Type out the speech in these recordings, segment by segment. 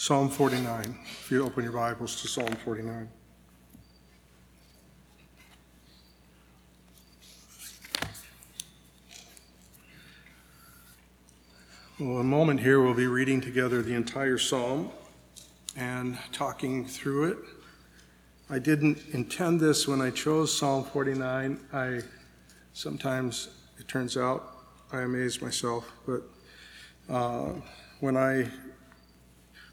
Psalm 49. If you open your Bibles to Psalm 49. Well, a moment here, we'll be reading together the entire psalm and talking through it. I didn't intend this when I chose Psalm 49. I sometimes, it turns out, I amaze myself, but uh, when I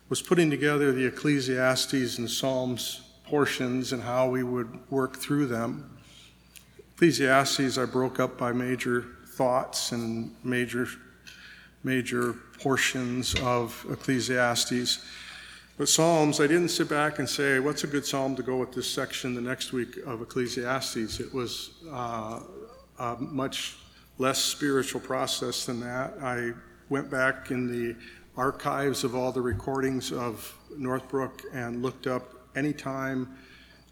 was putting together the Ecclesiastes and Psalms portions and how we would work through them, Ecclesiastes I broke up by major thoughts and major major portions of Ecclesiastes. But Psalms, I didn't sit back and say, what's a good psalm to go with this section the next week of Ecclesiastes? It was uh, a much less spiritual process than that. I went back in the archives of all the recordings of Northbrook and looked up any time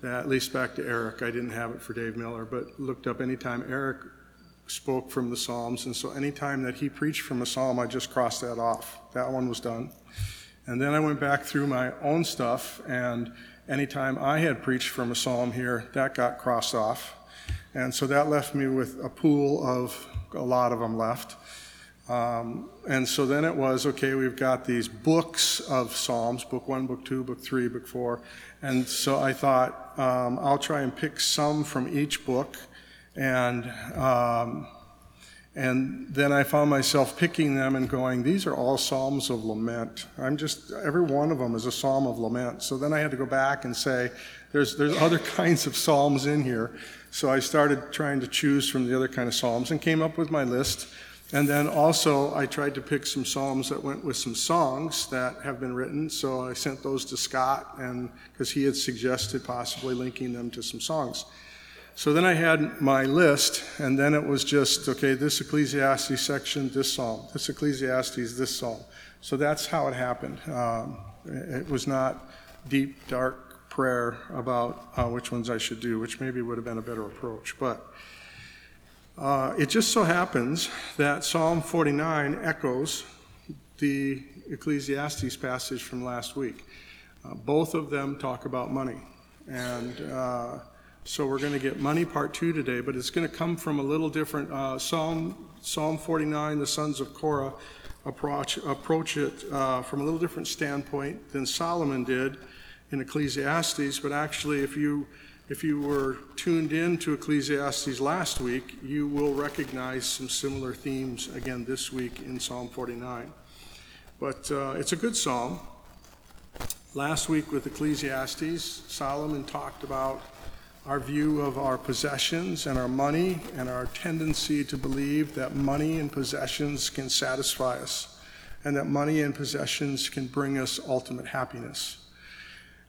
that, at least back to Eric, I didn't have it for Dave Miller, but looked up any time Eric spoke from the Psalms. And so anytime that he preached from a Psalm, I just crossed that off. That one was done. And then I went back through my own stuff, and anytime I had preached from a Psalm here, that got crossed off. And so that left me with a pool of a lot of them left. Um, and so then it was okay, we've got these books of Psalms book one, book two, book three, book four. And so I thought um, I'll try and pick some from each book and, um, and then I found myself picking them and going, these are all Psalms of lament. I'm just, every one of them is a Psalm of lament. So then I had to go back and say, there's, there's other kinds of Psalms in here. So I started trying to choose from the other kind of Psalms and came up with my list. And then also, I tried to pick some psalms that went with some songs that have been written. So I sent those to Scott, and because he had suggested possibly linking them to some songs. So then I had my list, and then it was just, okay, this Ecclesiastes section, this psalm, this Ecclesiastes, this psalm. So that's how it happened. Um, it was not deep, dark prayer about uh, which ones I should do, which maybe would have been a better approach. But uh, it just so happens that Psalm 49 echoes the Ecclesiastes passage from last week. Uh, both of them talk about money. And uh, so we're going to get money part two today, but it's going to come from a little different. Uh, Psalm Psalm 49, the sons of Korah approach approach it uh, from a little different standpoint than Solomon did in Ecclesiastes. But actually, if you if you were tuned in to Ecclesiastes last week, you will recognize some similar themes again this week in Psalm 49. But uh, it's a good psalm. Last week with Ecclesiastes, Solomon talked about our view of our possessions and our money and our tendency to believe that money and possessions can satisfy us and that money and possessions can bring us ultimate happiness.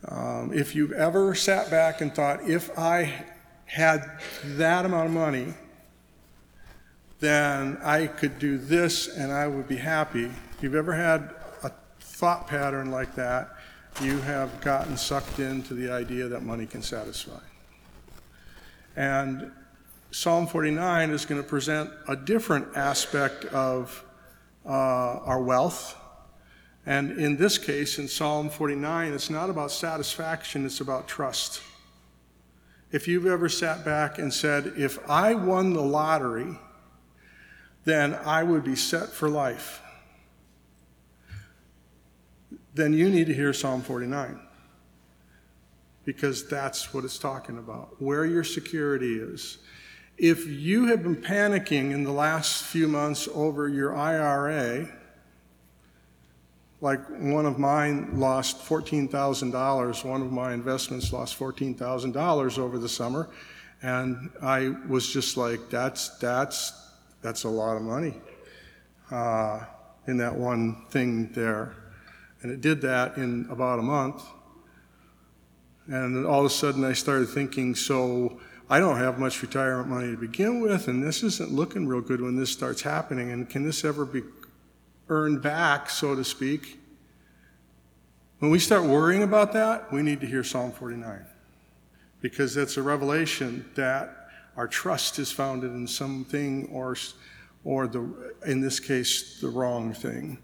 Um, if you've ever sat back and thought, if I had that amount of money, then I could do this and I would be happy. If you've ever had a thought pattern like that, you have gotten sucked into the idea that money can satisfy. And Psalm 49 is going to present a different aspect of uh, our wealth. And in this case, in Psalm 49, it's not about satisfaction, it's about trust. If you've ever sat back and said, if I won the lottery, then I would be set for life, then you need to hear Psalm 49 because that's what it's talking about where your security is. If you have been panicking in the last few months over your IRA, like one of mine lost $14,000, one of my investments lost $14,000 over the summer, and I was just like, that's, that's, that's a lot of money uh, in that one thing there. And it did that in about a month. And all of a sudden, I started thinking, so I don't have much retirement money to begin with, and this isn't looking real good when this starts happening. And can this ever be earned back, so to speak? When we start worrying about that, we need to hear Psalm 49 because that's a revelation that our trust is founded in something or, or the, in this case, the wrong thing.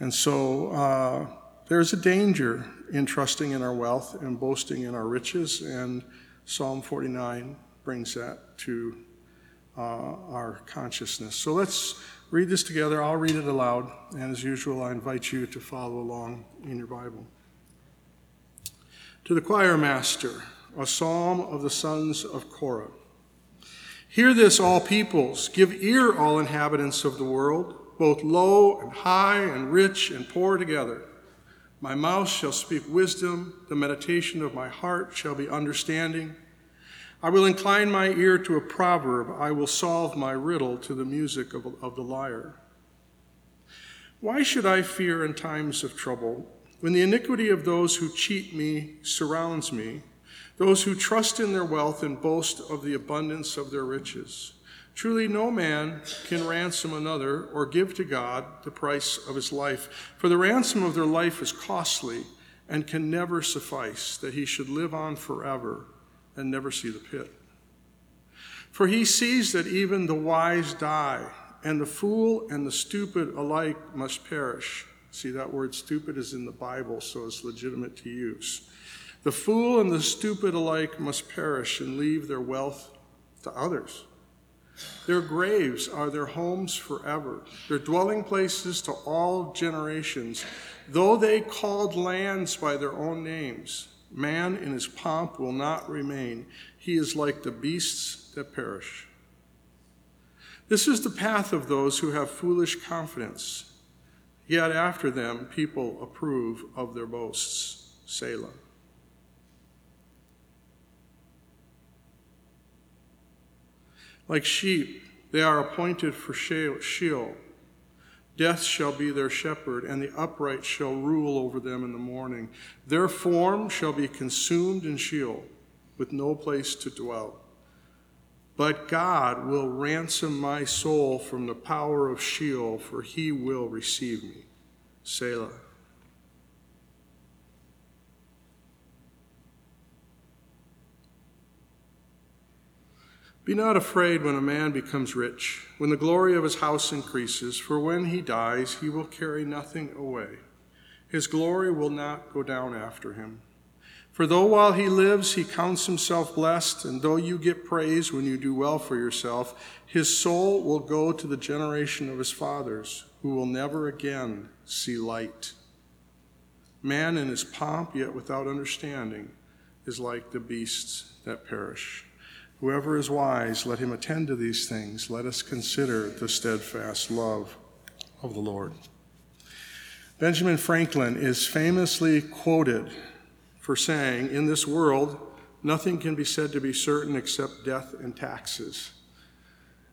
And so, uh, there's a danger in trusting in our wealth and boasting in our riches, and Psalm 49 brings that to uh, our consciousness. So let's read this together. I'll read it aloud, and as usual, I invite you to follow along in your Bible. To the choir master, a psalm of the sons of Korah. Hear this, all peoples. Give ear, all inhabitants of the world, both low and high, and rich and poor together. My mouth shall speak wisdom, the meditation of my heart shall be understanding. I will incline my ear to a proverb, I will solve my riddle to the music of, of the lyre. Why should I fear in times of trouble, when the iniquity of those who cheat me surrounds me, those who trust in their wealth and boast of the abundance of their riches? Truly, no man can ransom another or give to God the price of his life, for the ransom of their life is costly and can never suffice, that he should live on forever and never see the pit. For he sees that even the wise die, and the fool and the stupid alike must perish. See, that word stupid is in the Bible, so it's legitimate to use. The fool and the stupid alike must perish and leave their wealth to others. Their graves are their homes forever, their dwelling places to all generations. Though they called lands by their own names, man in his pomp will not remain. He is like the beasts that perish. This is the path of those who have foolish confidence. Yet after them, people approve of their boasts. Selah. Like sheep, they are appointed for Sheol. Death shall be their shepherd, and the upright shall rule over them in the morning. Their form shall be consumed in Sheol, with no place to dwell. But God will ransom my soul from the power of Sheol, for he will receive me. Selah. Be not afraid when a man becomes rich, when the glory of his house increases, for when he dies, he will carry nothing away. His glory will not go down after him. For though while he lives he counts himself blessed, and though you get praise when you do well for yourself, his soul will go to the generation of his fathers, who will never again see light. Man in his pomp, yet without understanding, is like the beasts that perish. Whoever is wise, let him attend to these things. Let us consider the steadfast love of the Lord. Benjamin Franklin is famously quoted for saying, In this world, nothing can be said to be certain except death and taxes.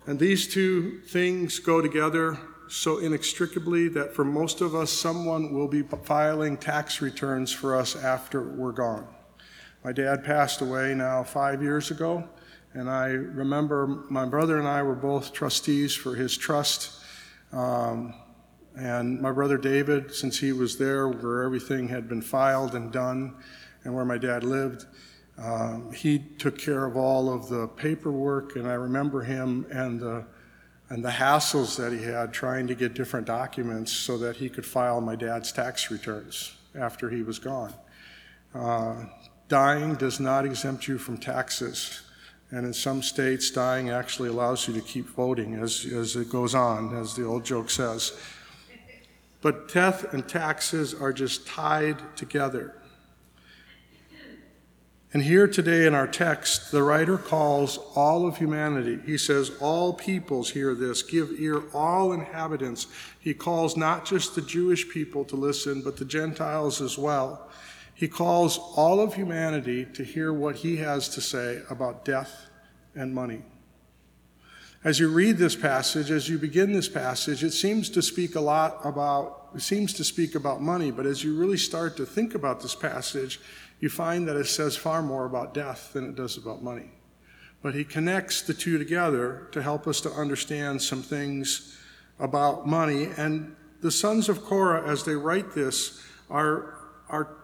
And these two things go together so inextricably that for most of us, someone will be filing tax returns for us after we're gone. My dad passed away now five years ago. And I remember my brother and I were both trustees for his trust. Um, and my brother David, since he was there where everything had been filed and done and where my dad lived, um, he took care of all of the paperwork. And I remember him and the, and the hassles that he had trying to get different documents so that he could file my dad's tax returns after he was gone. Uh, dying does not exempt you from taxes. And in some states, dying actually allows you to keep voting as, as it goes on, as the old joke says. But death and taxes are just tied together. And here today in our text, the writer calls all of humanity. He says, All peoples hear this, give ear, all inhabitants. He calls not just the Jewish people to listen, but the Gentiles as well. He calls all of humanity to hear what he has to say about death and money. As you read this passage, as you begin this passage, it seems to speak a lot about, it seems to speak about money, but as you really start to think about this passage, you find that it says far more about death than it does about money. But he connects the two together to help us to understand some things about money. And the sons of Korah, as they write this, are, are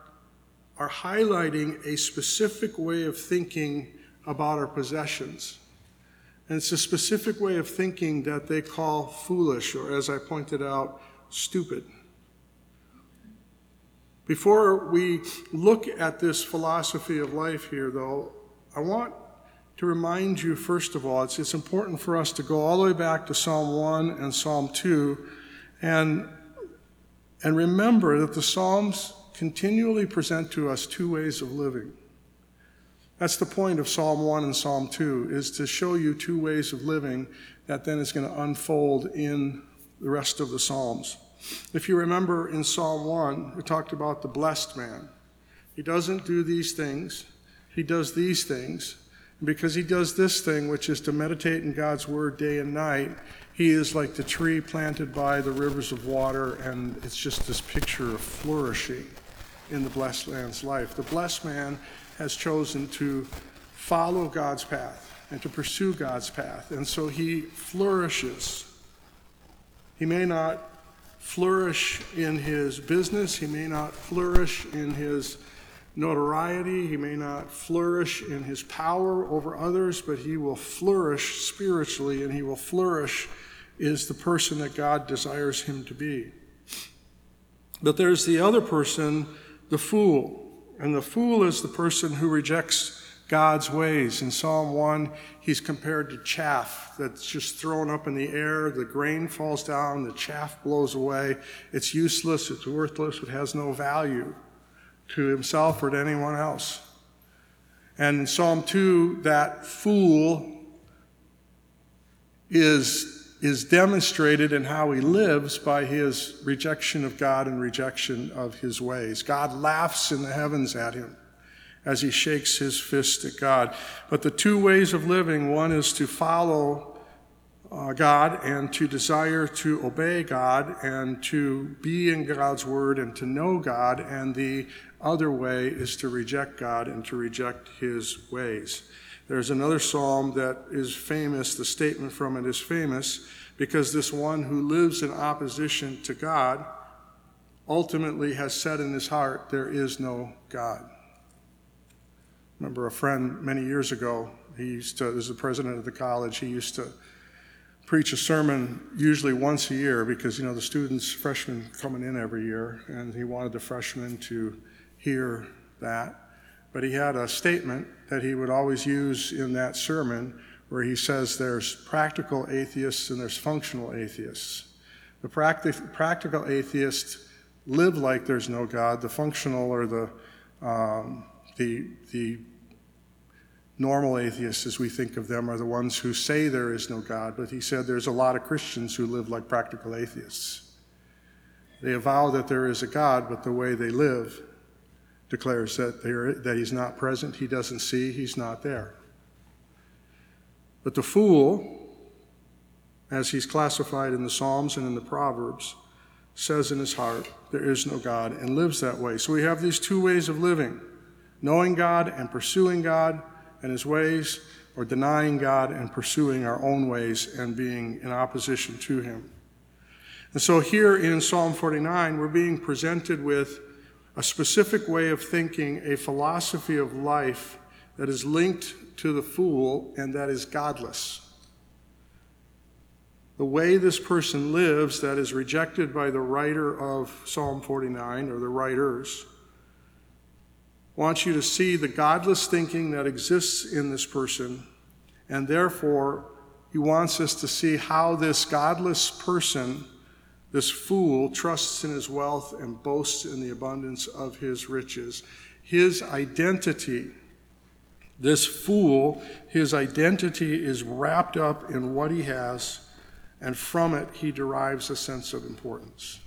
are highlighting a specific way of thinking about our possessions. And it's a specific way of thinking that they call foolish, or as I pointed out, stupid. Before we look at this philosophy of life here, though, I want to remind you, first of all, it's, it's important for us to go all the way back to Psalm 1 and Psalm 2 and, and remember that the Psalms continually present to us two ways of living. That's the point of Psalm 1 and Psalm 2, is to show you two ways of living that then is going to unfold in the rest of the Psalms. If you remember in Psalm 1, we talked about the blessed man. He doesn't do these things, he does these things. And because he does this thing, which is to meditate in God's word day and night, he is like the tree planted by the rivers of water, and it's just this picture of flourishing in the blessed man's life. The blessed man has chosen to follow God's path and to pursue God's path, and so he flourishes. He may not flourish in his business, he may not flourish in his notoriety, he may not flourish in his power over others, but he will flourish spiritually and he will flourish is the person that God desires him to be. But there's the other person, the fool. And the fool is the person who rejects God's ways. In Psalm 1, he's compared to chaff that's just thrown up in the air. The grain falls down, the chaff blows away. It's useless, it's worthless, it has no value to himself or to anyone else. And in Psalm 2, that fool is is demonstrated in how he lives by his rejection of God and rejection of his ways. God laughs in the heavens at him as he shakes his fist at God. But the two ways of living one is to follow uh, God and to desire to obey God and to be in God's word and to know God, and the other way is to reject God and to reject his ways. There's another psalm that is famous, the statement from it is famous, because this one who lives in opposition to God ultimately has said in his heart, There is no God. Remember a friend many years ago, he used to, as the president of the college, he used to preach a sermon usually once a year because, you know, the students, freshmen coming in every year, and he wanted the freshmen to hear that. But he had a statement that he would always use in that sermon where he says there's practical atheists and there's functional atheists. The practi- practical atheists live like there's no God. The functional or the, um, the, the normal atheists, as we think of them, are the ones who say there is no God. But he said there's a lot of Christians who live like practical atheists. They avow that there is a God, but the way they live declares that, that he's not present, he doesn't see, he's not there. But the fool, as he's classified in the Psalms and in the Proverbs, says in his heart, There is no God, and lives that way. So we have these two ways of living knowing God and pursuing God and his ways, or denying God and pursuing our own ways and being in opposition to him. And so here in Psalm 49, we're being presented with a specific way of thinking, a philosophy of life that is linked to the fool and that is godless. The way this person lives that is rejected by the writer of Psalm 49 or the writers wants you to see the godless thinking that exists in this person, and therefore he wants us to see how this godless person, this fool, trusts in his wealth and boasts in the abundance of his riches. His identity this fool, his identity is wrapped up in what he has, and from it he derives a sense of importance.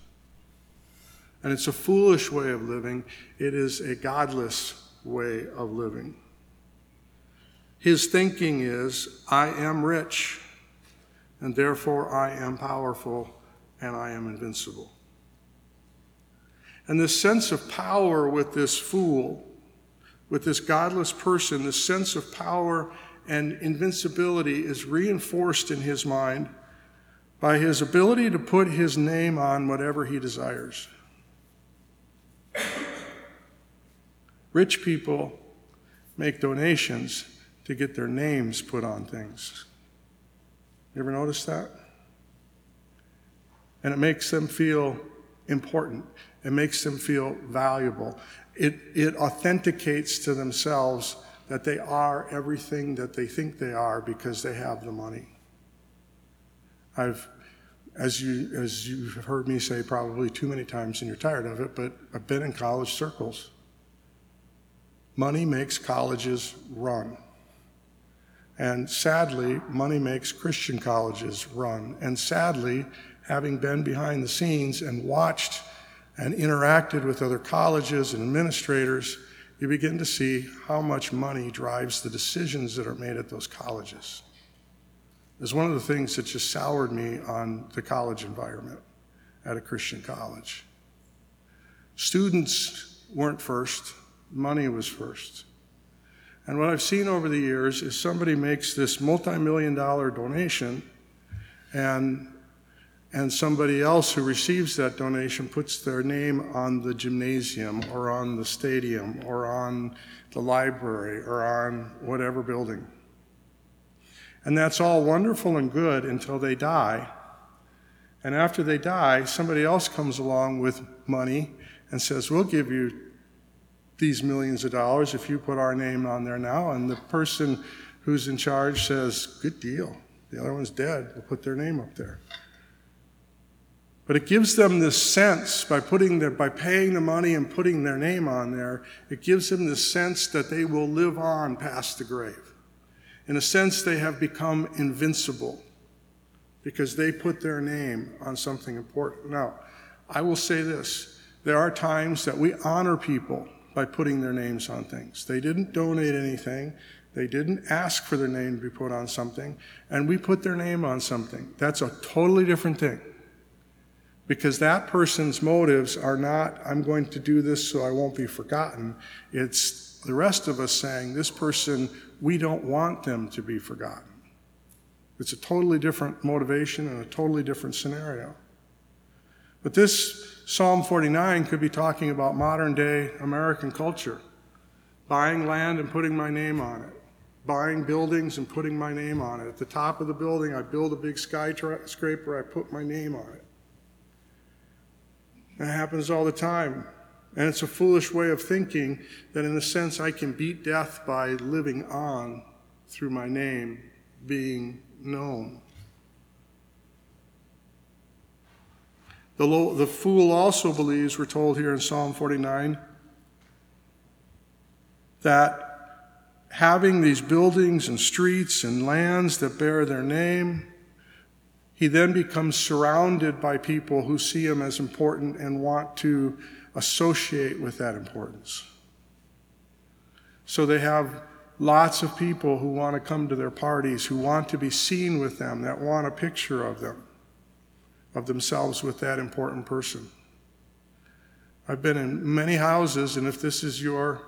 And it's a foolish way of living, it is a godless way of living. His thinking is, I am rich, and therefore I am powerful, and I am invincible. And this sense of power with this fool with this godless person, this sense of power and invincibility is reinforced in his mind by his ability to put his name on whatever he desires. Rich people make donations to get their names put on things. You ever notice that? And it makes them feel important. It makes them feel valuable. It, it authenticates to themselves that they are everything that they think they are because they have the money. I've, as you, as you've heard me say probably too many times and you're tired of it, but I've been in college circles. Money makes colleges run. And sadly, money makes Christian colleges run. And sadly, having been behind the scenes and watched and interacted with other colleges and administrators, you begin to see how much money drives the decisions that are made at those colleges. It's one of the things that just soured me on the college environment at a Christian college. Students weren't first, money was first. And what I've seen over the years is somebody makes this multi million dollar donation, and, and somebody else who receives that donation puts their name on the gymnasium or on the stadium or on the library or on whatever building. And that's all wonderful and good until they die. And after they die, somebody else comes along with money and says, We'll give you these millions of dollars if you put our name on there now. And the person who's in charge says, Good deal. The other one's dead. We'll put their name up there. But it gives them this sense by putting their, by paying the money and putting their name on there, it gives them this sense that they will live on past the grave. In a sense, they have become invincible because they put their name on something important. Now, I will say this there are times that we honor people by putting their names on things. They didn't donate anything, they didn't ask for their name to be put on something, and we put their name on something. That's a totally different thing. Because that person's motives are not, I'm going to do this so I won't be forgotten. It's the rest of us saying, this person, we don't want them to be forgotten. It's a totally different motivation and a totally different scenario. But this Psalm 49 could be talking about modern day American culture buying land and putting my name on it, buying buildings and putting my name on it. At the top of the building, I build a big skyscraper, I put my name on it. That happens all the time. And it's a foolish way of thinking that, in a sense, I can beat death by living on through my name being known. The, lo- the fool also believes, we're told here in Psalm 49, that having these buildings and streets and lands that bear their name, he then becomes surrounded by people who see him as important and want to associate with that importance. So they have lots of people who want to come to their parties, who want to be seen with them, that want a picture of them of themselves with that important person. I've been in many houses, and if this is your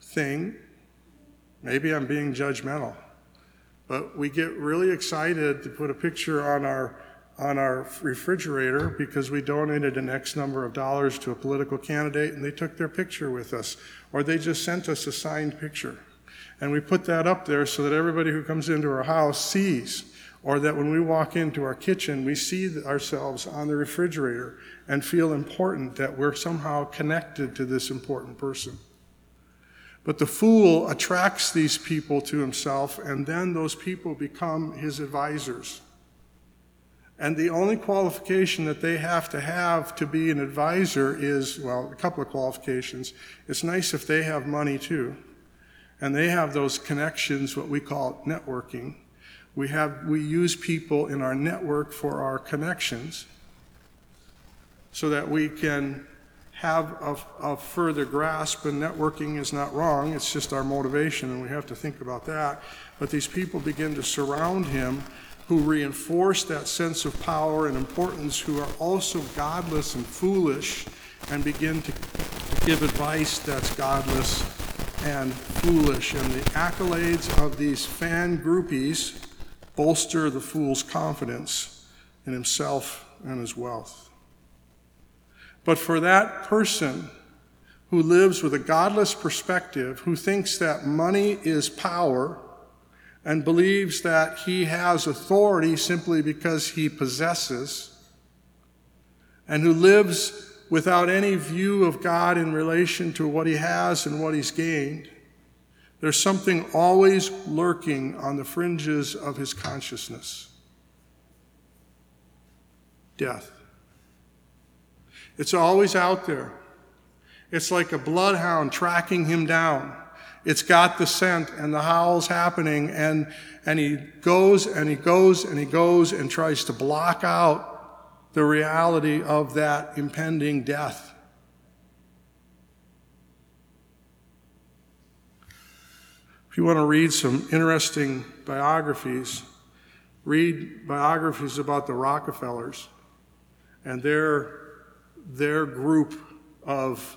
thing, maybe I'm being judgmental, but we get really excited to put a picture on our on our refrigerator because we donated an X number of dollars to a political candidate and they took their picture with us, or they just sent us a signed picture. And we put that up there so that everybody who comes into our house sees or that when we walk into our kitchen, we see ourselves on the refrigerator and feel important that we're somehow connected to this important person. But the fool attracts these people to himself, and then those people become his advisors. And the only qualification that they have to have to be an advisor is, well, a couple of qualifications. It's nice if they have money too, and they have those connections, what we call networking we, have, we use people in our network for our connections so that we can have a, a, further grasp, and networking is not wrong, it's just our motivation, and we have to think about that. But these people begin to surround him who reinforce that sense of power and importance, who are also godless and foolish, and begin to, give advice that's godless and foolish. And the accolades of these fan groupies bolster the fool's confidence in himself and his wealth. But for that person who lives with a godless perspective, who thinks that money is power, and believes that he has authority simply because he possesses, and who lives without any view of God in relation to what he has and what he's gained, there's something always lurking on the fringes of his consciousness death. It's always out there. It's like a bloodhound tracking him down. It's got the scent and the howls happening, and, and he goes and he goes and he goes and tries to block out the reality of that impending death. If you want to read some interesting biographies, read biographies about the Rockefellers and their, their group of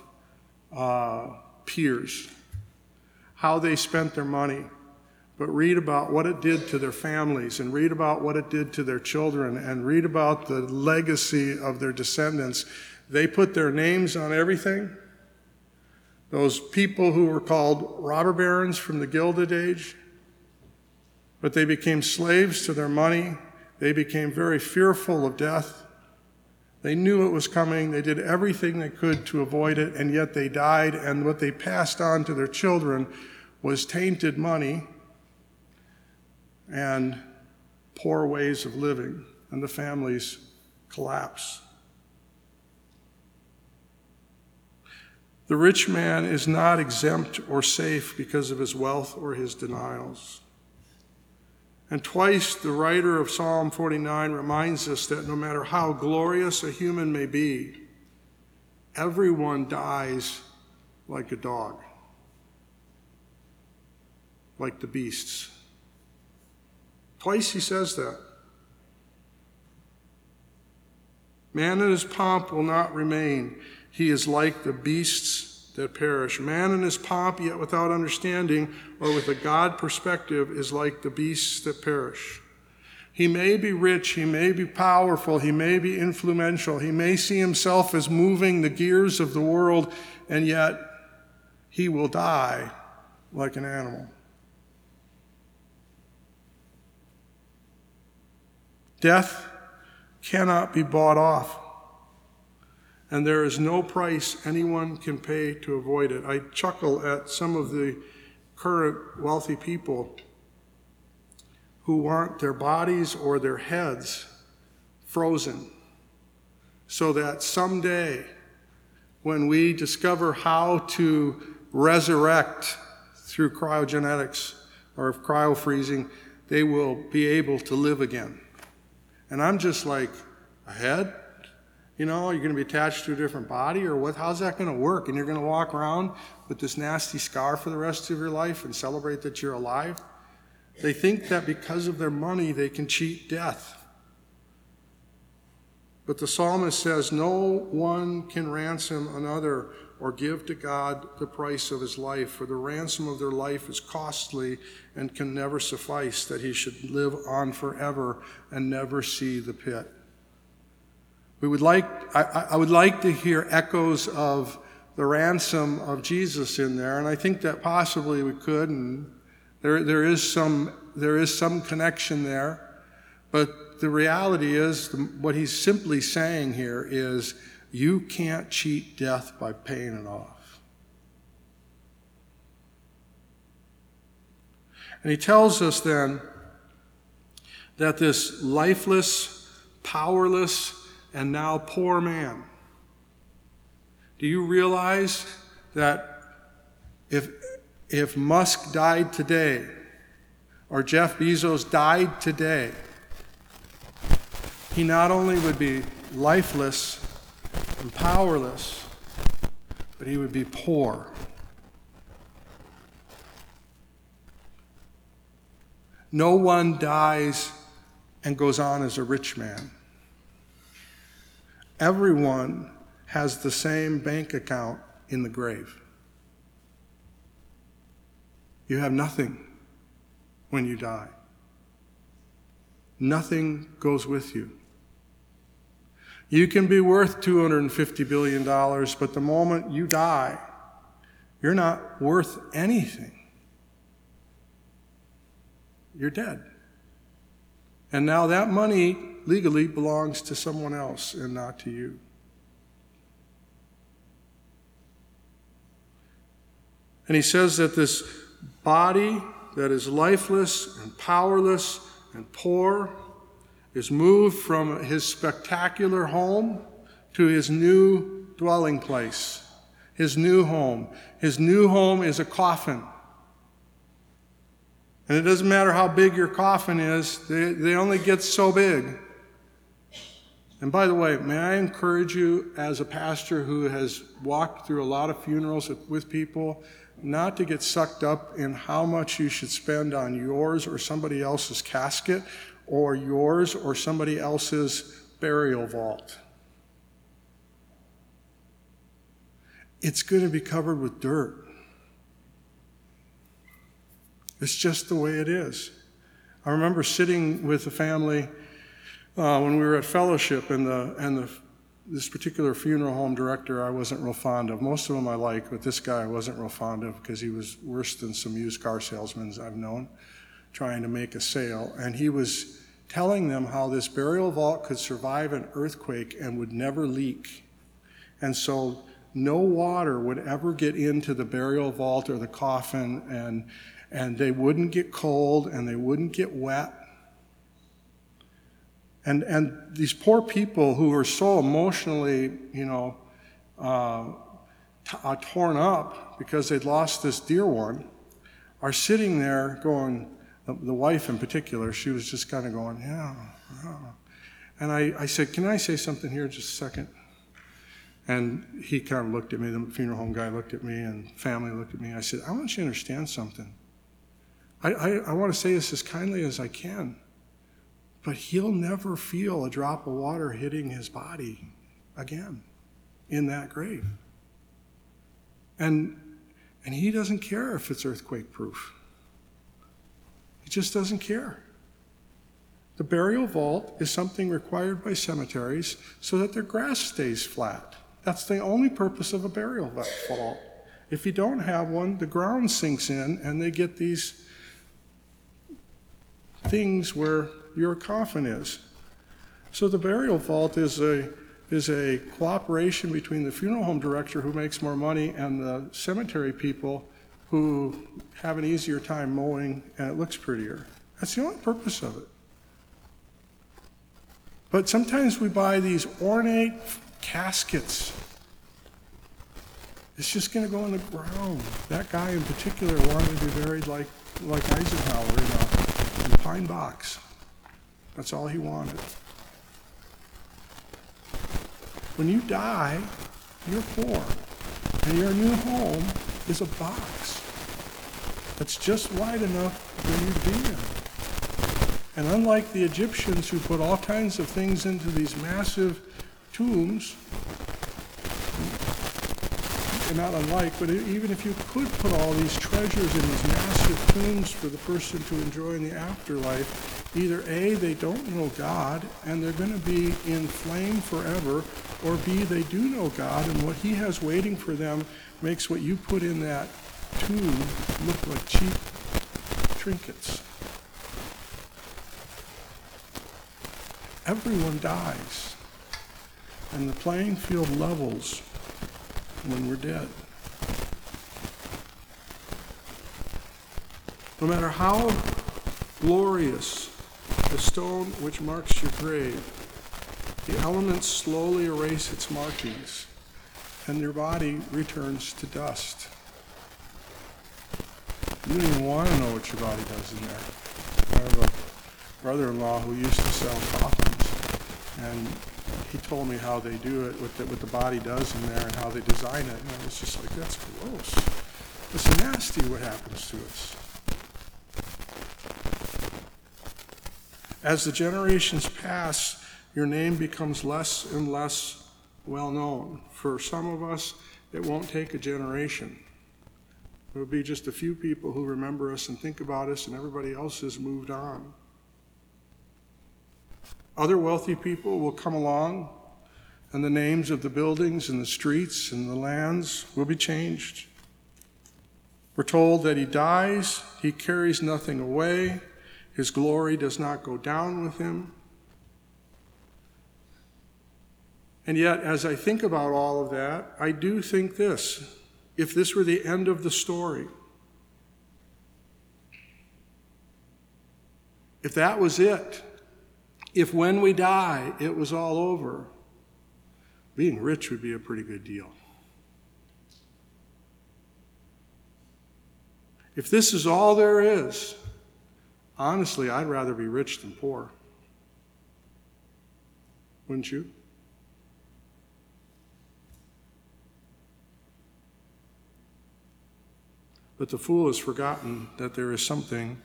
uh, peers, how they spent their money. But read about what it did to their families and read about what it did to their children and read about the legacy of their descendants. They put their names on everything those people who were called robber barons from the Gilded Age, but they became slaves to their money. They became very fearful of death. They knew it was coming. They did everything they could to avoid it, and yet they died. And what they passed on to their children was tainted money and poor ways of living, and the families collapse. The rich man is not exempt or safe because of his wealth or his denials. And twice the writer of Psalm 49 reminds us that no matter how glorious a human may be, everyone dies like a dog, like the beasts. Twice he says that. Man in his pomp will not remain. He is like the beasts that perish. Man in his pomp, yet without understanding, or with a God perspective, is like the beasts that perish. He may be rich, he may be powerful, he may be influential, he may see himself as moving the gears of the world, and yet he will die like an animal. Death cannot be bought off and there is no price anyone can pay to avoid it. I chuckle at some of the current wealthy people who want their bodies or their heads frozen so that someday when we discover how to resurrect through cryogenetics or cryofreezing, they will be able to live again. And I'm just like, a head? You know, you're going to be attached to a different body, or what? How's that going to work? And you're going to walk around with this nasty scar for the rest of your life and celebrate that you're alive? They think that because of their money, they can cheat death. But the psalmist says, No one can ransom another or give to God the price of his life, for the ransom of their life is costly and can never suffice, that he should live on forever and never see the pit. We would like, I, I would like to hear echoes of the ransom of Jesus in there, and I think that possibly we could, and there, there, is, some, there is some connection there. But the reality is, what he's simply saying here is, you can't cheat death by paying it off. And he tells us then that this lifeless, powerless, and now poor man. Do you realize that if, if Musk died today, or Jeff Bezos died today, he not only would be lifeless and powerless, but he would be poor. No one dies and goes on as a rich man everyone has the same bank account in the grave. You have nothing when you die. Nothing goes with you. You can be worth $250 billion, but the moment you die, you're not worth anything. You're dead. And now that money legally belongs to someone else and not to you. And he says that this body that is lifeless and powerless and poor is moved from his spectacular home to his new dwelling place, his new home. His new home is a coffin. And it doesn't matter how big your coffin is, they, they only get so big. And by the way, may I encourage you, as a pastor who has walked through a lot of funerals with people, not to get sucked up in how much you should spend on yours or somebody else's casket or yours or somebody else's burial vault. It's going to be covered with dirt. It's just the way it is. I remember sitting with a family uh, when we were at fellowship, and the and the this particular funeral home director I wasn't real fond of. Most of them I like, but this guy I wasn't real fond of because he was worse than some used car salesmen I've known, trying to make a sale. And he was telling them how this burial vault could survive an earthquake and would never leak. And so no water would ever get into the burial vault or the coffin, and, and they wouldn't get cold and they wouldn't get wet and, and these poor people who are so emotionally, you know, uh, t- uh, torn up because they'd lost this dear one are sitting there going, the, wife in particular, she was just kind of going, yeah, yeah. And I, I said, Can I say something here just a second? And he kind of looked at me, the funeral home guy looked at me, and family looked at me. I said, I want you to understand something. I, I, I want to say this as kindly as I can. But he'll never feel a drop of water hitting his body again in that grave. And, and he doesn't care if it's earthquake proof. Just doesn't care. The burial vault is something required by cemeteries so that their grass stays flat. That's the only purpose of a burial vault. If you don't have one, the ground sinks in and they get these things where your coffin is. So the burial vault is a is a cooperation between the funeral home director who makes more money and the cemetery people who have an easier time mowing and it looks prettier. That's the only purpose of it. But sometimes we buy these ornate caskets. It's just going to go in the ground. That guy in particular wanted to be buried like, like Eisenhower in a, in a pine box. That's all he wanted. When you die, you're poor, and your new home is a box that's just wide enough for you to be in. And unlike the Egyptians who put all kinds of things into these massive tombs, and not unlike, but even if you could put all these treasures in these massive tombs for the person to enjoy in the afterlife, either A, they don't know God and they're going to be in flame forever, or B, they do know God and what He has waiting for them makes what you put in that tube look like cheap trinkets. Everyone dies, and the playing field levels when we're dead. No matter how glorious the stone which marks your grave. The elements slowly erase its markings, and your body returns to dust. You don't even want to know what your body does in there. I have a brother in law who used to sell coffins, and he told me how they do it, what the, what the body does in there, and how they design it. And I was just like, that's gross. It's nasty what happens to us. As the generations pass, your name becomes less and less well known. For some of us, it won't take a generation. Will be just a few people who remember us and think about us, and everybody else has moved on. Other wealthy people will come along, and the names of the buildings and the streets and the lands will be changed. We're told that he dies, he carries nothing away, his glory does not go down with him. And yet, as I think about all of that, I do think this if this were the end of the story, if that was it, if when we die it was all over, being rich would be a pretty good deal. If this is all there is, honestly, I'd rather be rich than poor. Wouldn't you? But the fool has forgotten that there is something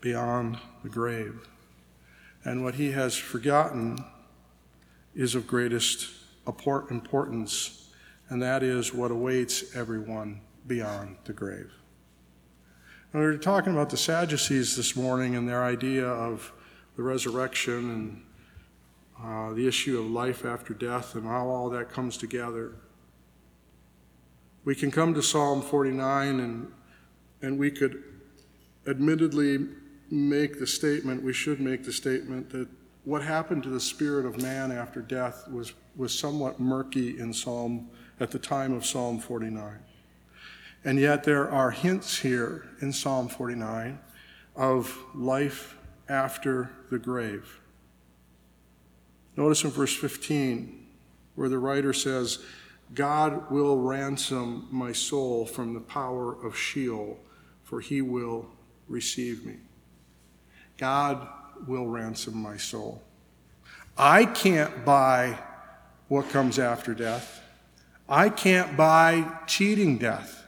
beyond the grave. And what he has forgotten is of greatest importance, and that is what awaits everyone beyond the grave. And we were talking about the Sadducees this morning and their idea of the resurrection and uh, the issue of life after death and how all that comes together. We can come to Psalm 49 and, and we could admittedly make the statement, we should make the statement that what happened to the spirit of man after death was, was somewhat murky in Psalm at the time of Psalm 49. And yet there are hints here in Psalm 49 of life after the grave. Notice in verse 15 where the writer says, God will ransom my soul from the power of Sheol, for he will receive me. God will ransom my soul. I can't buy what comes after death. I can't buy cheating death.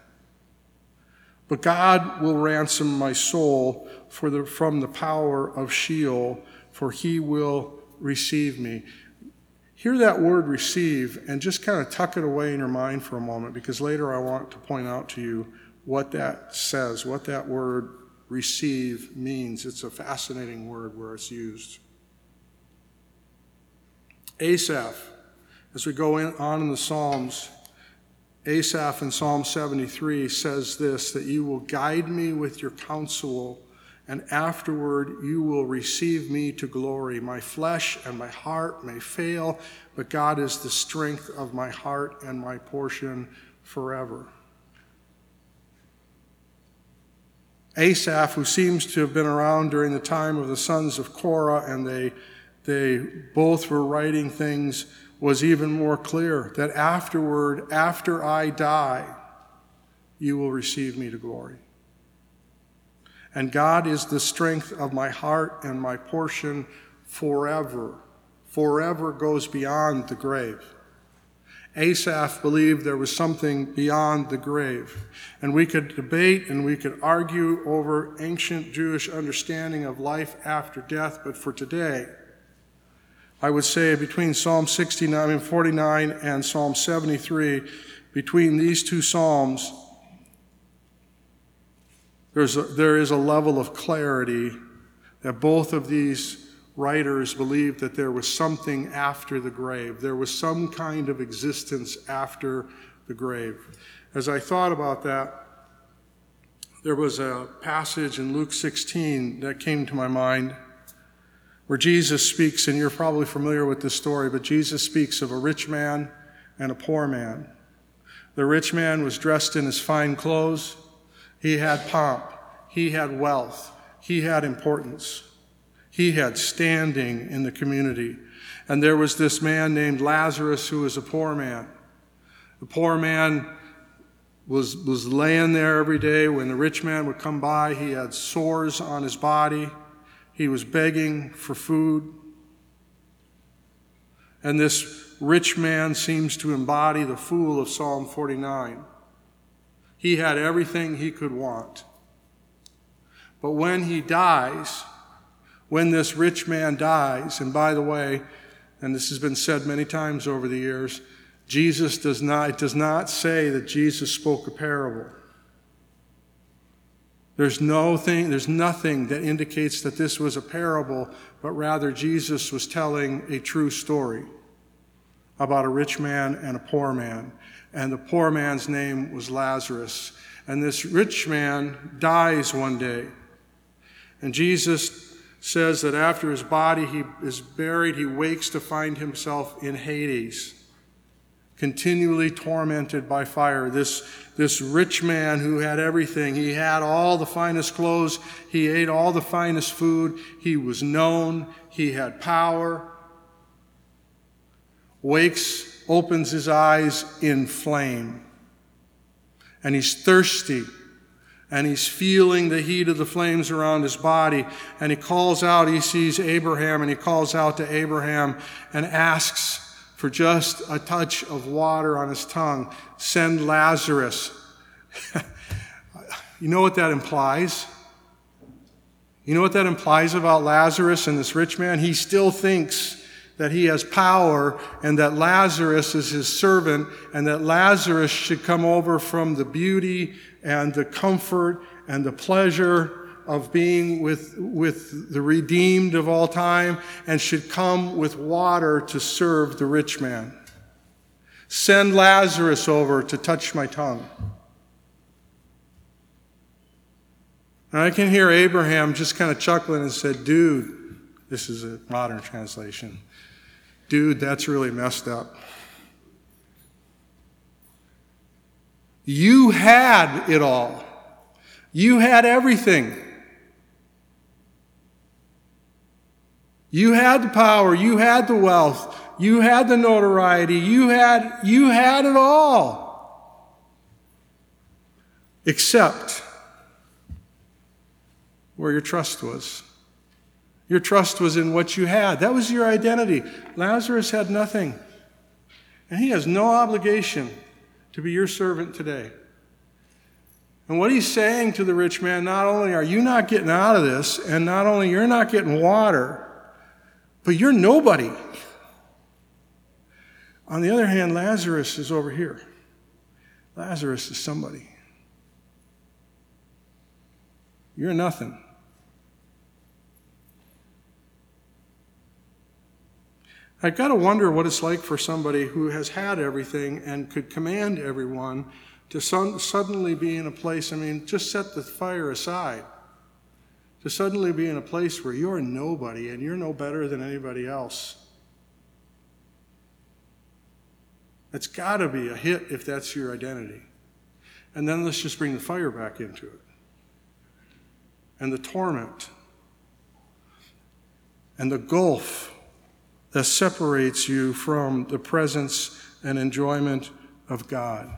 But God will ransom my soul the, from the power of Sheol, for he will receive me. Hear that word receive and just kind of tuck it away in your mind for a moment because later I want to point out to you what that says, what that word receive means. It's a fascinating word where it's used. Asaph, as we go in, on in the Psalms, Asaph in Psalm 73 says this that you will guide me with your counsel, and afterward you will receive me to glory. My flesh and my heart may fail, but God is the strength of my heart and my portion forever. Asaph, who seems to have been around during the time of the sons of Korah, and they, they both were writing things was even more clear that afterward, after I die, you will receive me to glory. And God is the strength of my heart and my portion forever. Forever goes beyond the grave. Asaph believed there was something beyond the grave. And we could debate and we could argue over ancient Jewish understanding of life after death, but for today, I would say between Psalm 69 and 49 and Psalm 73, between these two Psalms, there's a, there is a level of clarity that both of these writers believed that there was something after the grave. There was some kind of existence after the grave. As I thought about that, there was a passage in Luke 16 that came to my mind where Jesus speaks, and you're probably familiar with this story, but Jesus speaks of a rich man and a poor man. The rich man was dressed in his fine clothes, he had pomp, he had wealth, he had importance, he had standing in the community. And there was this man named Lazarus who was a poor man. The poor man was, was laying there every day. When the rich man would come by, he had sores on his body. He was begging for food. And this rich man seems to embody the fool of Psalm 49. He had everything he could want. But when he dies, when this rich man dies, and by the way, and this has been said many times over the years, Jesus does not, it does not say that Jesus spoke a parable. There's no thing, there's nothing that indicates that this was a parable, but rather Jesus was telling a true story about a rich man and a poor man. And the poor man's name was Lazarus. And this rich man dies one day. And Jesus says that after his body he is buried, he wakes to find himself in Hades. continually tormented by fire. This, this rich man who had everything. He had all the finest clothes. He ate all the finest food. He was known. He had power. Wakes, opens his eyes in flame. And he's thirsty. And he's feeling the heat of the flames around his body. And he calls out, he sees Abraham, and he calls out to Abraham and asks, for just a touch of water on his tongue. Send Lazarus. you know what that implies? You know what that implies about Lazarus and this rich man? He still thinks that he has power and that Lazarus is his servant and that Lazarus should come over from the beauty and the comfort and the pleasure of being with, with the redeemed of all time and should come with water to serve the rich man. Send Lazarus over to touch my tongue. And I can hear Abraham just kind of chuckling and said, Dude, this is a modern translation. Dude, that's really messed up. You had it all. You had everything. You had the power, you had the wealth, you had the notoriety, you had, you had it all. Except where your trust was. Your trust was in what you had. That was your identity. Lazarus had nothing. And he has no obligation to be your servant today. And what he's saying to the rich man, not only are you not getting out of this, and not only you're not getting water, but you're nobody. On the other hand, Lazarus is over here. Lazarus is somebody. You're nothing. I've got to wonder what it's like for somebody who has had everything and could command everyone to suddenly be in a place, I mean, just set the fire aside to suddenly be in a place where you're nobody and you're no better than anybody else. It's got to be a hit if that's your identity. And then let's just bring the fire back into it. And the torment. And the gulf that separates you from the presence and enjoyment of God.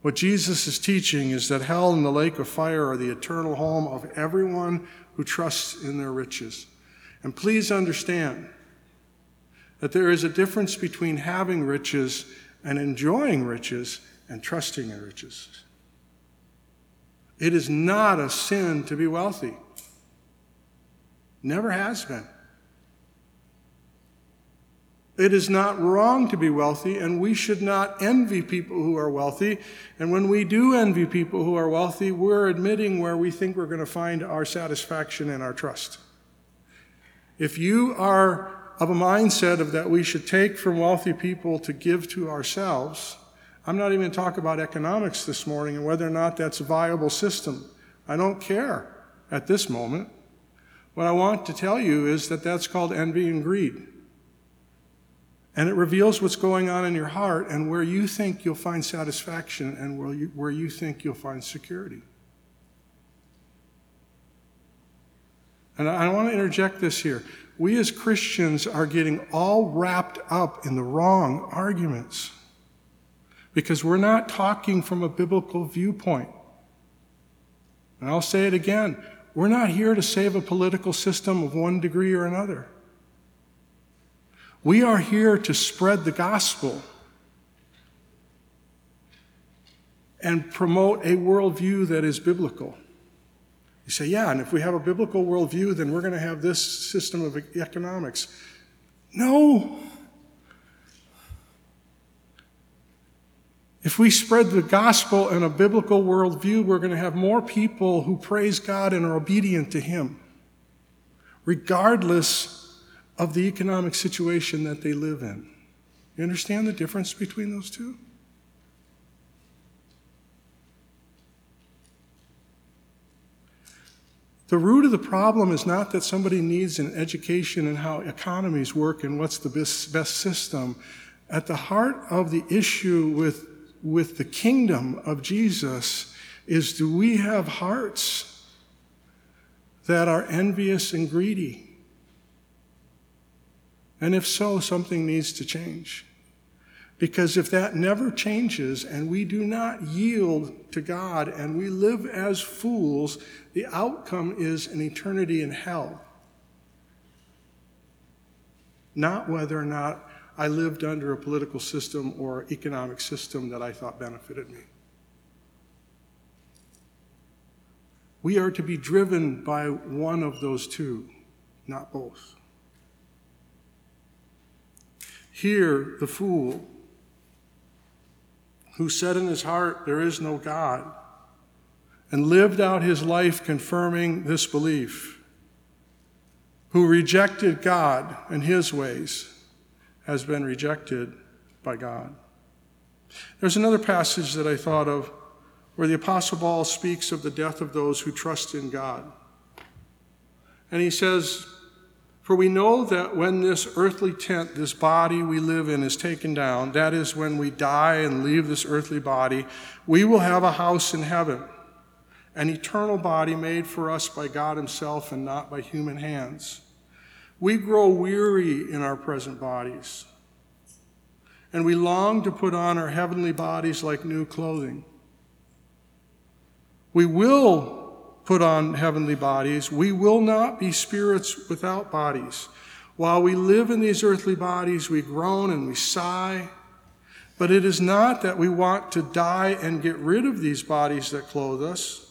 What Jesus is teaching is that hell and the lake of fire are the eternal home of everyone who trusts in their riches. And please understand that there is a difference between having riches and enjoying riches and trusting in riches. It is not a sin to be wealthy. Never has been. It is not wrong to be wealthy, and we should not envy people who are wealthy. And when we do envy people who are wealthy, we're admitting where we think we're going to find our satisfaction and our trust. If you are of a mindset of that we should take from wealthy people to give to ourselves, I'm not even talking about economics this morning and whether or not that's a viable system. I don't care at this moment. What I want to tell you is that that's called envy and greed. And it reveals what's going on in your heart and where you think you'll find satisfaction and where you, where you think you'll find security. And I want to interject this here. We as Christians are getting all wrapped up in the wrong arguments because we're not talking from a biblical viewpoint. And I'll say it again we're not here to save a political system of one degree or another. We are here to spread the gospel and promote a worldview that is biblical. You say, yeah, and if we have a biblical worldview, then we're going to have this system of economics. No. If we spread the gospel and a biblical worldview, we're going to have more people who praise God and are obedient to Him, regardless of the economic situation that they live in. You understand the difference between those two? The root of the problem is not that somebody needs an education in how economies work and what's the best, best system. At the heart of the issue with, with the kingdom of Jesus is do we have hearts that are envious and greedy? And if so, something needs to change. Because if that never changes and we do not yield to God and we live as fools, the outcome is an eternity in hell. Not whether or not I lived under a political system or economic system that I thought benefited me. We are to be driven by one of those two, not both. Here, the fool who said in his heart, There is no God, and lived out his life confirming this belief, who rejected God and his ways, has been rejected by God. There's another passage that I thought of where the Apostle Paul speaks of the death of those who trust in God. And he says, For we know that when this earthly tent, this body we live in, is taken down, that is, when we die and leave this earthly body, we will have a house in heaven, an eternal body made for us by God Himself and not by human hands. We grow weary in our present bodies, and we long to put on our heavenly bodies like new clothing. We will put on heavenly bodies. We will not be spirits without bodies. While we live in these earthly bodies, we groan and we sigh. But it is not that we want to die and get rid of these bodies that clothe us.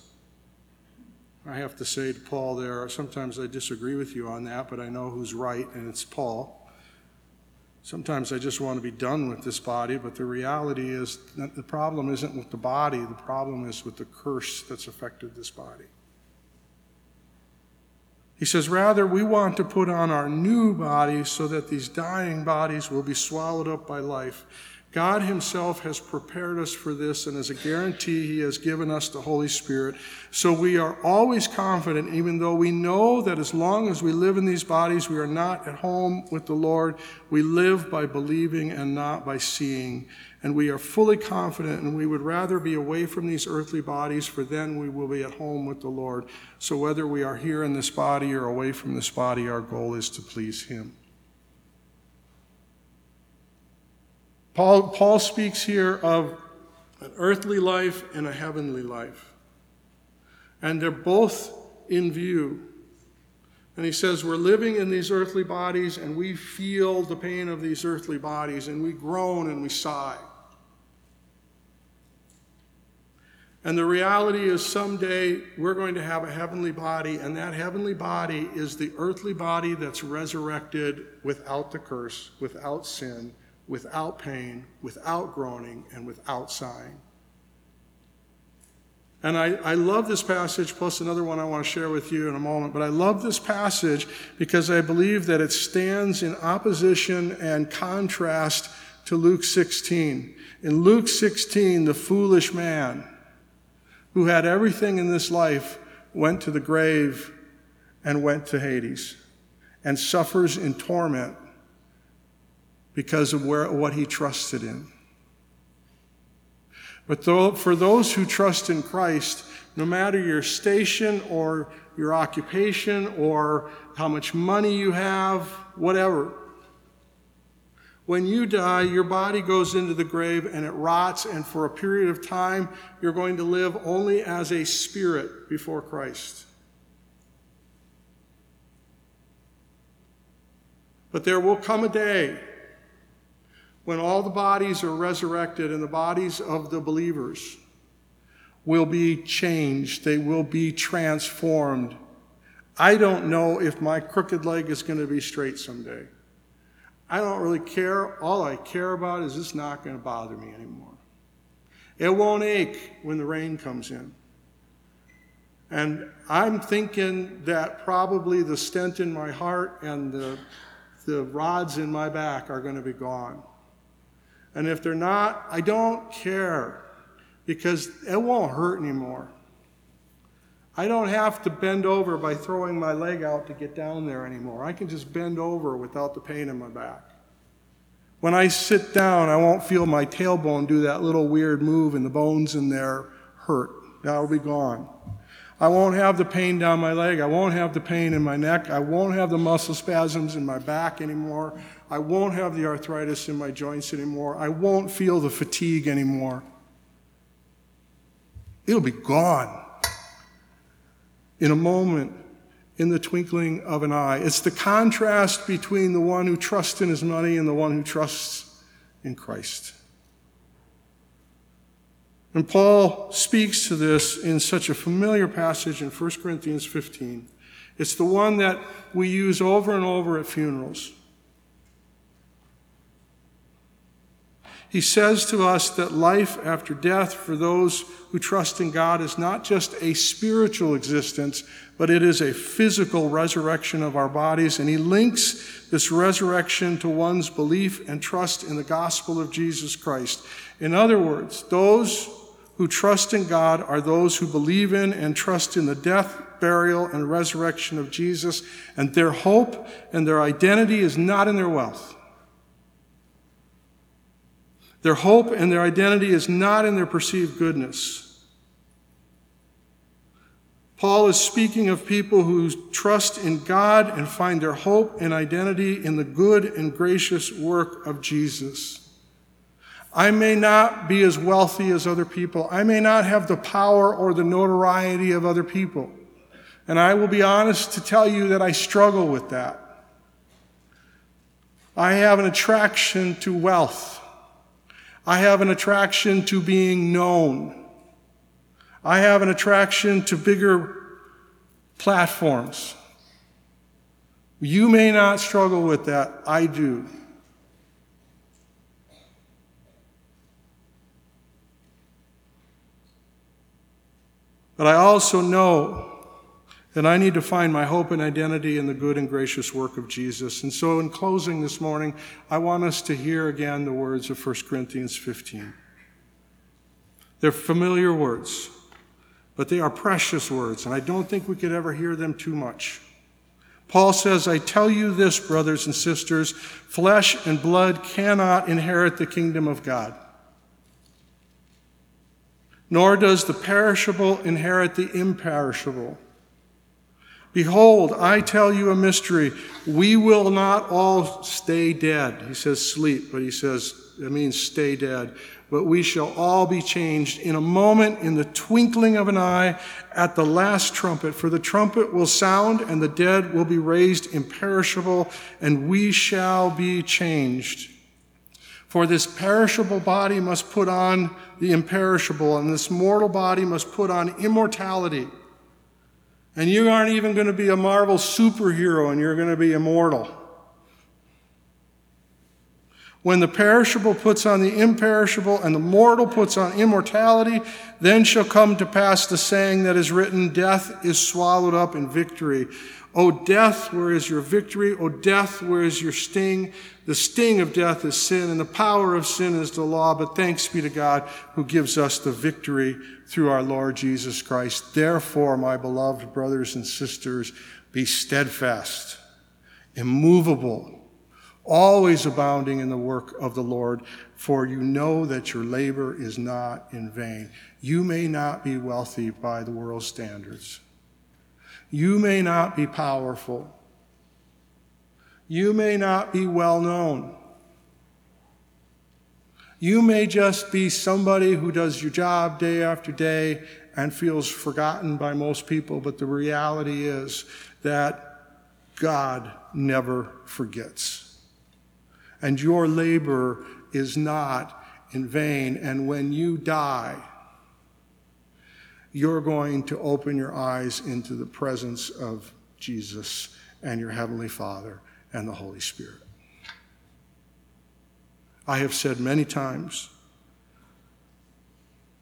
I have to say to Paul there, sometimes I disagree with you on that, but I know who's right, and it's Paul. Sometimes I just want to be done with this body, but the reality is that the problem isn't with the body, the problem is with the curse that's affected this body. He says, rather, we want to put on our new bodies so that these dying bodies will be swallowed up by life. God Himself has prepared us for this, and as a guarantee, He has given us the Holy Spirit. So we are always confident, even though we know that as long as we live in these bodies, we are not at home with the Lord. We live by believing and not by seeing. And we are fully confident, and we would rather be away from these earthly bodies, for then we will be at home with the Lord. So whether we are here in this body or away from this body, our goal is to please Him. Paul, Paul speaks here of an earthly life and a heavenly life. And they're both in view. And he says, We're living in these earthly bodies and we feel the pain of these earthly bodies and we groan and we sigh. And the reality is, someday we're going to have a heavenly body, and that heavenly body is the earthly body that's resurrected without the curse, without sin, without pain, without groaning, and without sighing. And I, I love this passage, plus another one I want to share with you in a moment. But I love this passage because I believe that it stands in opposition and contrast to Luke 16. In Luke 16, the foolish man who had everything in this life went to the grave and went to Hades and suffers in torment because of where, what he trusted in. But though, for those who trust in Christ, no matter your station or your occupation or how much money you have, whatever, when you die, your body goes into the grave and it rots, and for a period of time, you're going to live only as a spirit before Christ. But there will come a day when all the bodies are resurrected and the bodies of the believers will be changed, they will be transformed. I don't know if my crooked leg is going to be straight someday. I don't really care. All I care about is it's not going to bother me anymore. It won't ache when the rain comes in. And I'm thinking that probably the stent in my heart and the, the rods in my back are going to be gone. And if they're not, I don't care because it won't hurt anymore. I don't have to bend over by throwing my leg out to get down there anymore. I can just bend over without the pain in my back. When I sit down, I won't feel my tailbone do that little weird move and the bones in there hurt. That'll be gone. I won't have the pain down my leg. I won't have the pain in my neck. I won't have the muscle spasms in my back anymore. I won't have the arthritis in my joints anymore. I won't feel the fatigue anymore. It'll be gone in a moment, in the twinkling of an eye. It's the contrast between the one who trusts in his money and the one who trusts in Christ. And Paul speaks to this in such a familiar passage in 1 Corinthians 15. It's the one that we use over and over at funerals. He says to us that life after death for those who trust in God is not just a spiritual existence, but it is a physical resurrection of our bodies. And he links this resurrection to one's belief and trust in the gospel of Jesus Christ. In other words, those who trust in God are those who believe in and trust in the death, burial, and resurrection of Jesus, and their hope and their identity is not in their wealth. Their hope and their identity is not in their perceived goodness. Paul is speaking of people who trust in God and find their hope and identity in the good and gracious work of Jesus. I may not be as wealthy as other people. I may not have the power or the notoriety of other people. And I will be honest to tell you that I struggle with that. I have an attraction to wealth. I have an attraction to being known. I have an attraction to bigger platforms. You may not struggle with that. I do. But I also know that I need to find my hope and identity in the good and gracious work of Jesus. And so, in closing this morning, I want us to hear again the words of 1 Corinthians 15. They're familiar words, but they are precious words, and I don't think we could ever hear them too much. Paul says, I tell you this, brothers and sisters, flesh and blood cannot inherit the kingdom of God nor does the perishable inherit the imperishable. Behold, I tell you a mystery. We will not all stay dead. He says sleep, but he says it means stay dead. But we shall all be changed in a moment, in the twinkling of an eye, at the last trumpet. For the trumpet will sound, and the dead will be raised imperishable, and we shall be changed. For this perishable body must put on the imperishable, and this mortal body must put on immortality. And you aren't even going to be a Marvel superhero, and you're going to be immortal. When the perishable puts on the imperishable and the mortal puts on immortality, then shall come to pass the saying that is written Death is swallowed up in victory. O death, where is your victory? O death, where is your sting? The sting of death is sin, and the power of sin is the law. But thanks be to God who gives us the victory through our Lord Jesus Christ. Therefore, my beloved brothers and sisters, be steadfast, immovable, always abounding in the work of the Lord, for you know that your labor is not in vain. You may not be wealthy by the world's standards. You may not be powerful. You may not be well known. You may just be somebody who does your job day after day and feels forgotten by most people, but the reality is that God never forgets. And your labor is not in vain. And when you die, you're going to open your eyes into the presence of Jesus and your Heavenly Father and the Holy Spirit. I have said many times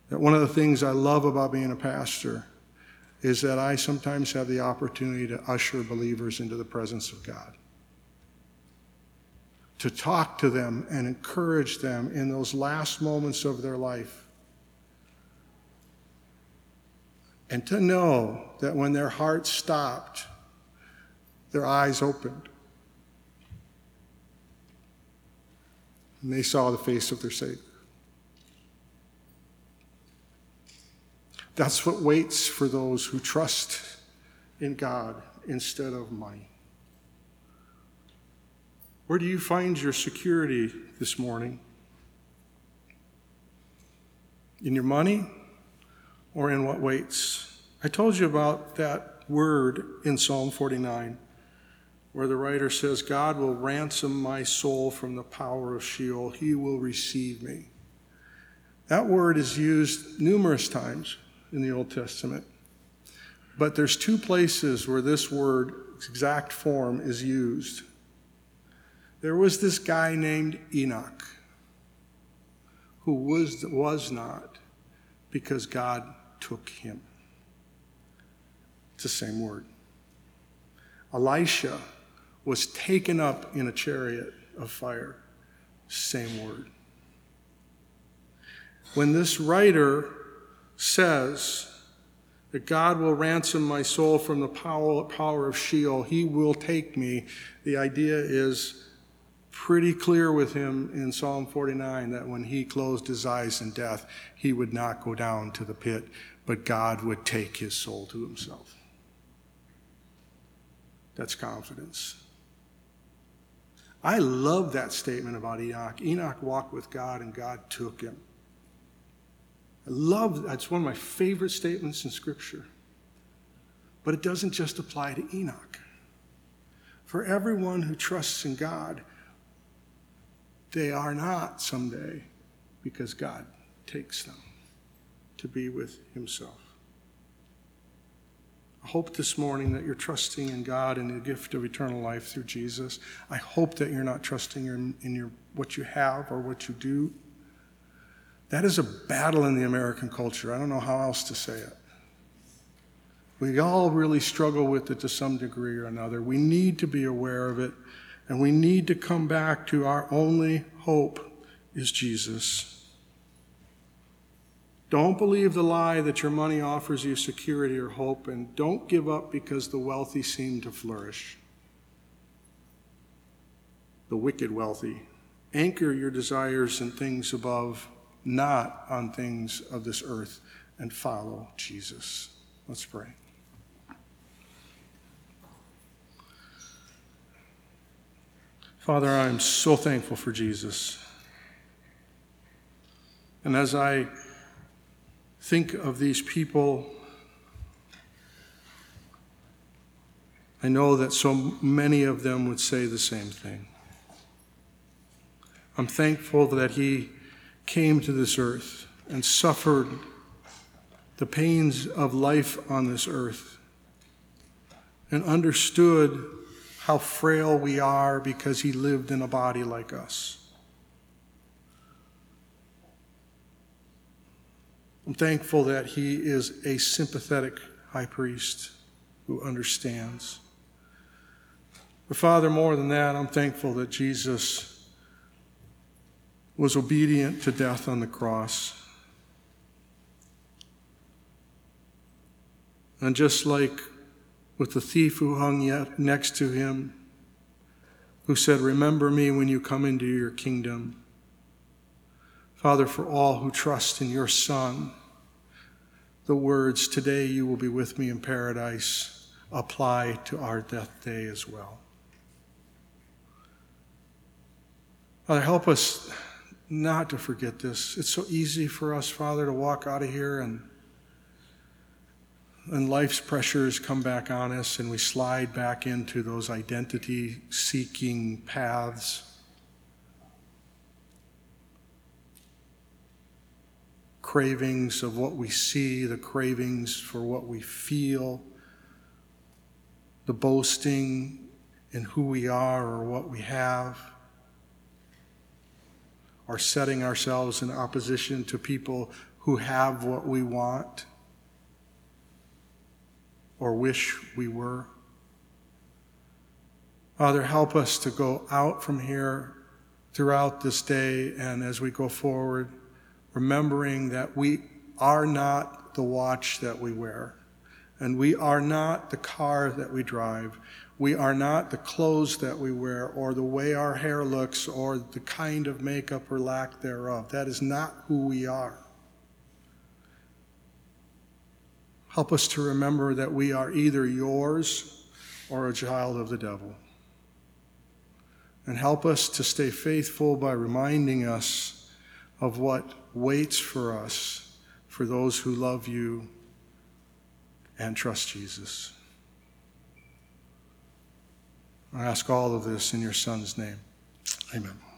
that one of the things I love about being a pastor is that I sometimes have the opportunity to usher believers into the presence of God. To talk to them and encourage them in those last moments of their life and to know that when their hearts stopped, their eyes opened. And they saw the face of their Savior. That's what waits for those who trust in God instead of money. Where do you find your security this morning? In your money or in what waits? I told you about that word in Psalm 49 where the writer says, God will ransom my soul from the power of Sheol. He will receive me. That word is used numerous times in the Old Testament. But there's two places where this word, exact form, is used. There was this guy named Enoch who was, was not because God took him. It's the same word. Elisha was taken up in a chariot of fire. Same word. When this writer says that God will ransom my soul from the power, of Sheol, he will take me, the idea is pretty clear with him in Psalm 49 that when he closed his eyes in death, he would not go down to the pit, but God would take his soul to himself. That's confidence. I love that statement about Enoch. Enoch walked with God and God took him. I love that's one of my favorite statements in Scripture. But it doesn't just apply to Enoch. For everyone who trusts in God, they are not someday because God takes them to be with Himself. Hope this morning that you're trusting in God and the gift of eternal life through Jesus. I hope that you're not trusting in, in your, what you have or what you do. That is a battle in the American culture. I don't know how else to say it. We all really struggle with it to some degree or another. We need to be aware of it, and we need to come back to our only hope is Jesus. Don't believe the lie that your money offers you security or hope, and don't give up because the wealthy seem to flourish. The wicked wealthy. Anchor your desires in things above, not on things of this earth, and follow Jesus. Let's pray. Father, I'm so thankful for Jesus. And as I think of these people. I know that so many of them would say the same thing. I'm thankful that he came to this earth and suffered the pains of life on this earth and understood how frail we are because he lived in a body like us. I'm thankful that he is a sympathetic high priest who understands. But Father, more than that, I'm thankful that Jesus was obedient to death on the cross. And just like with the thief who hung next to him, who said, Remember me when you come into your kingdom. Father, for all who trust in your Son, the words, Today you will be with me in paradise, apply to our death day as well. Father, help us not to forget this. It's so easy for us, Father, to walk out of here and and life's pressures come back on us and we slide back into those identity seeking paths cravings of what we see, the cravings for what we feel, the boasting in who we are or what we have, or setting ourselves in opposition to people who have what we want or wish we were. Father, help us to go out from here throughout this day and as we go forward remembering that we are not the watch that we wear, And we are not the car that we drive. We are not the clothes that we wear or the way our hair looks or the kind of makeup or lack thereof. That is not who we are. Help us to remember that we are either yours or a child of the devil. And help us to stay faithful by reminding us of what waits for us for those who love you and trust Jesus. I ask all of this in your Son's name. Amen.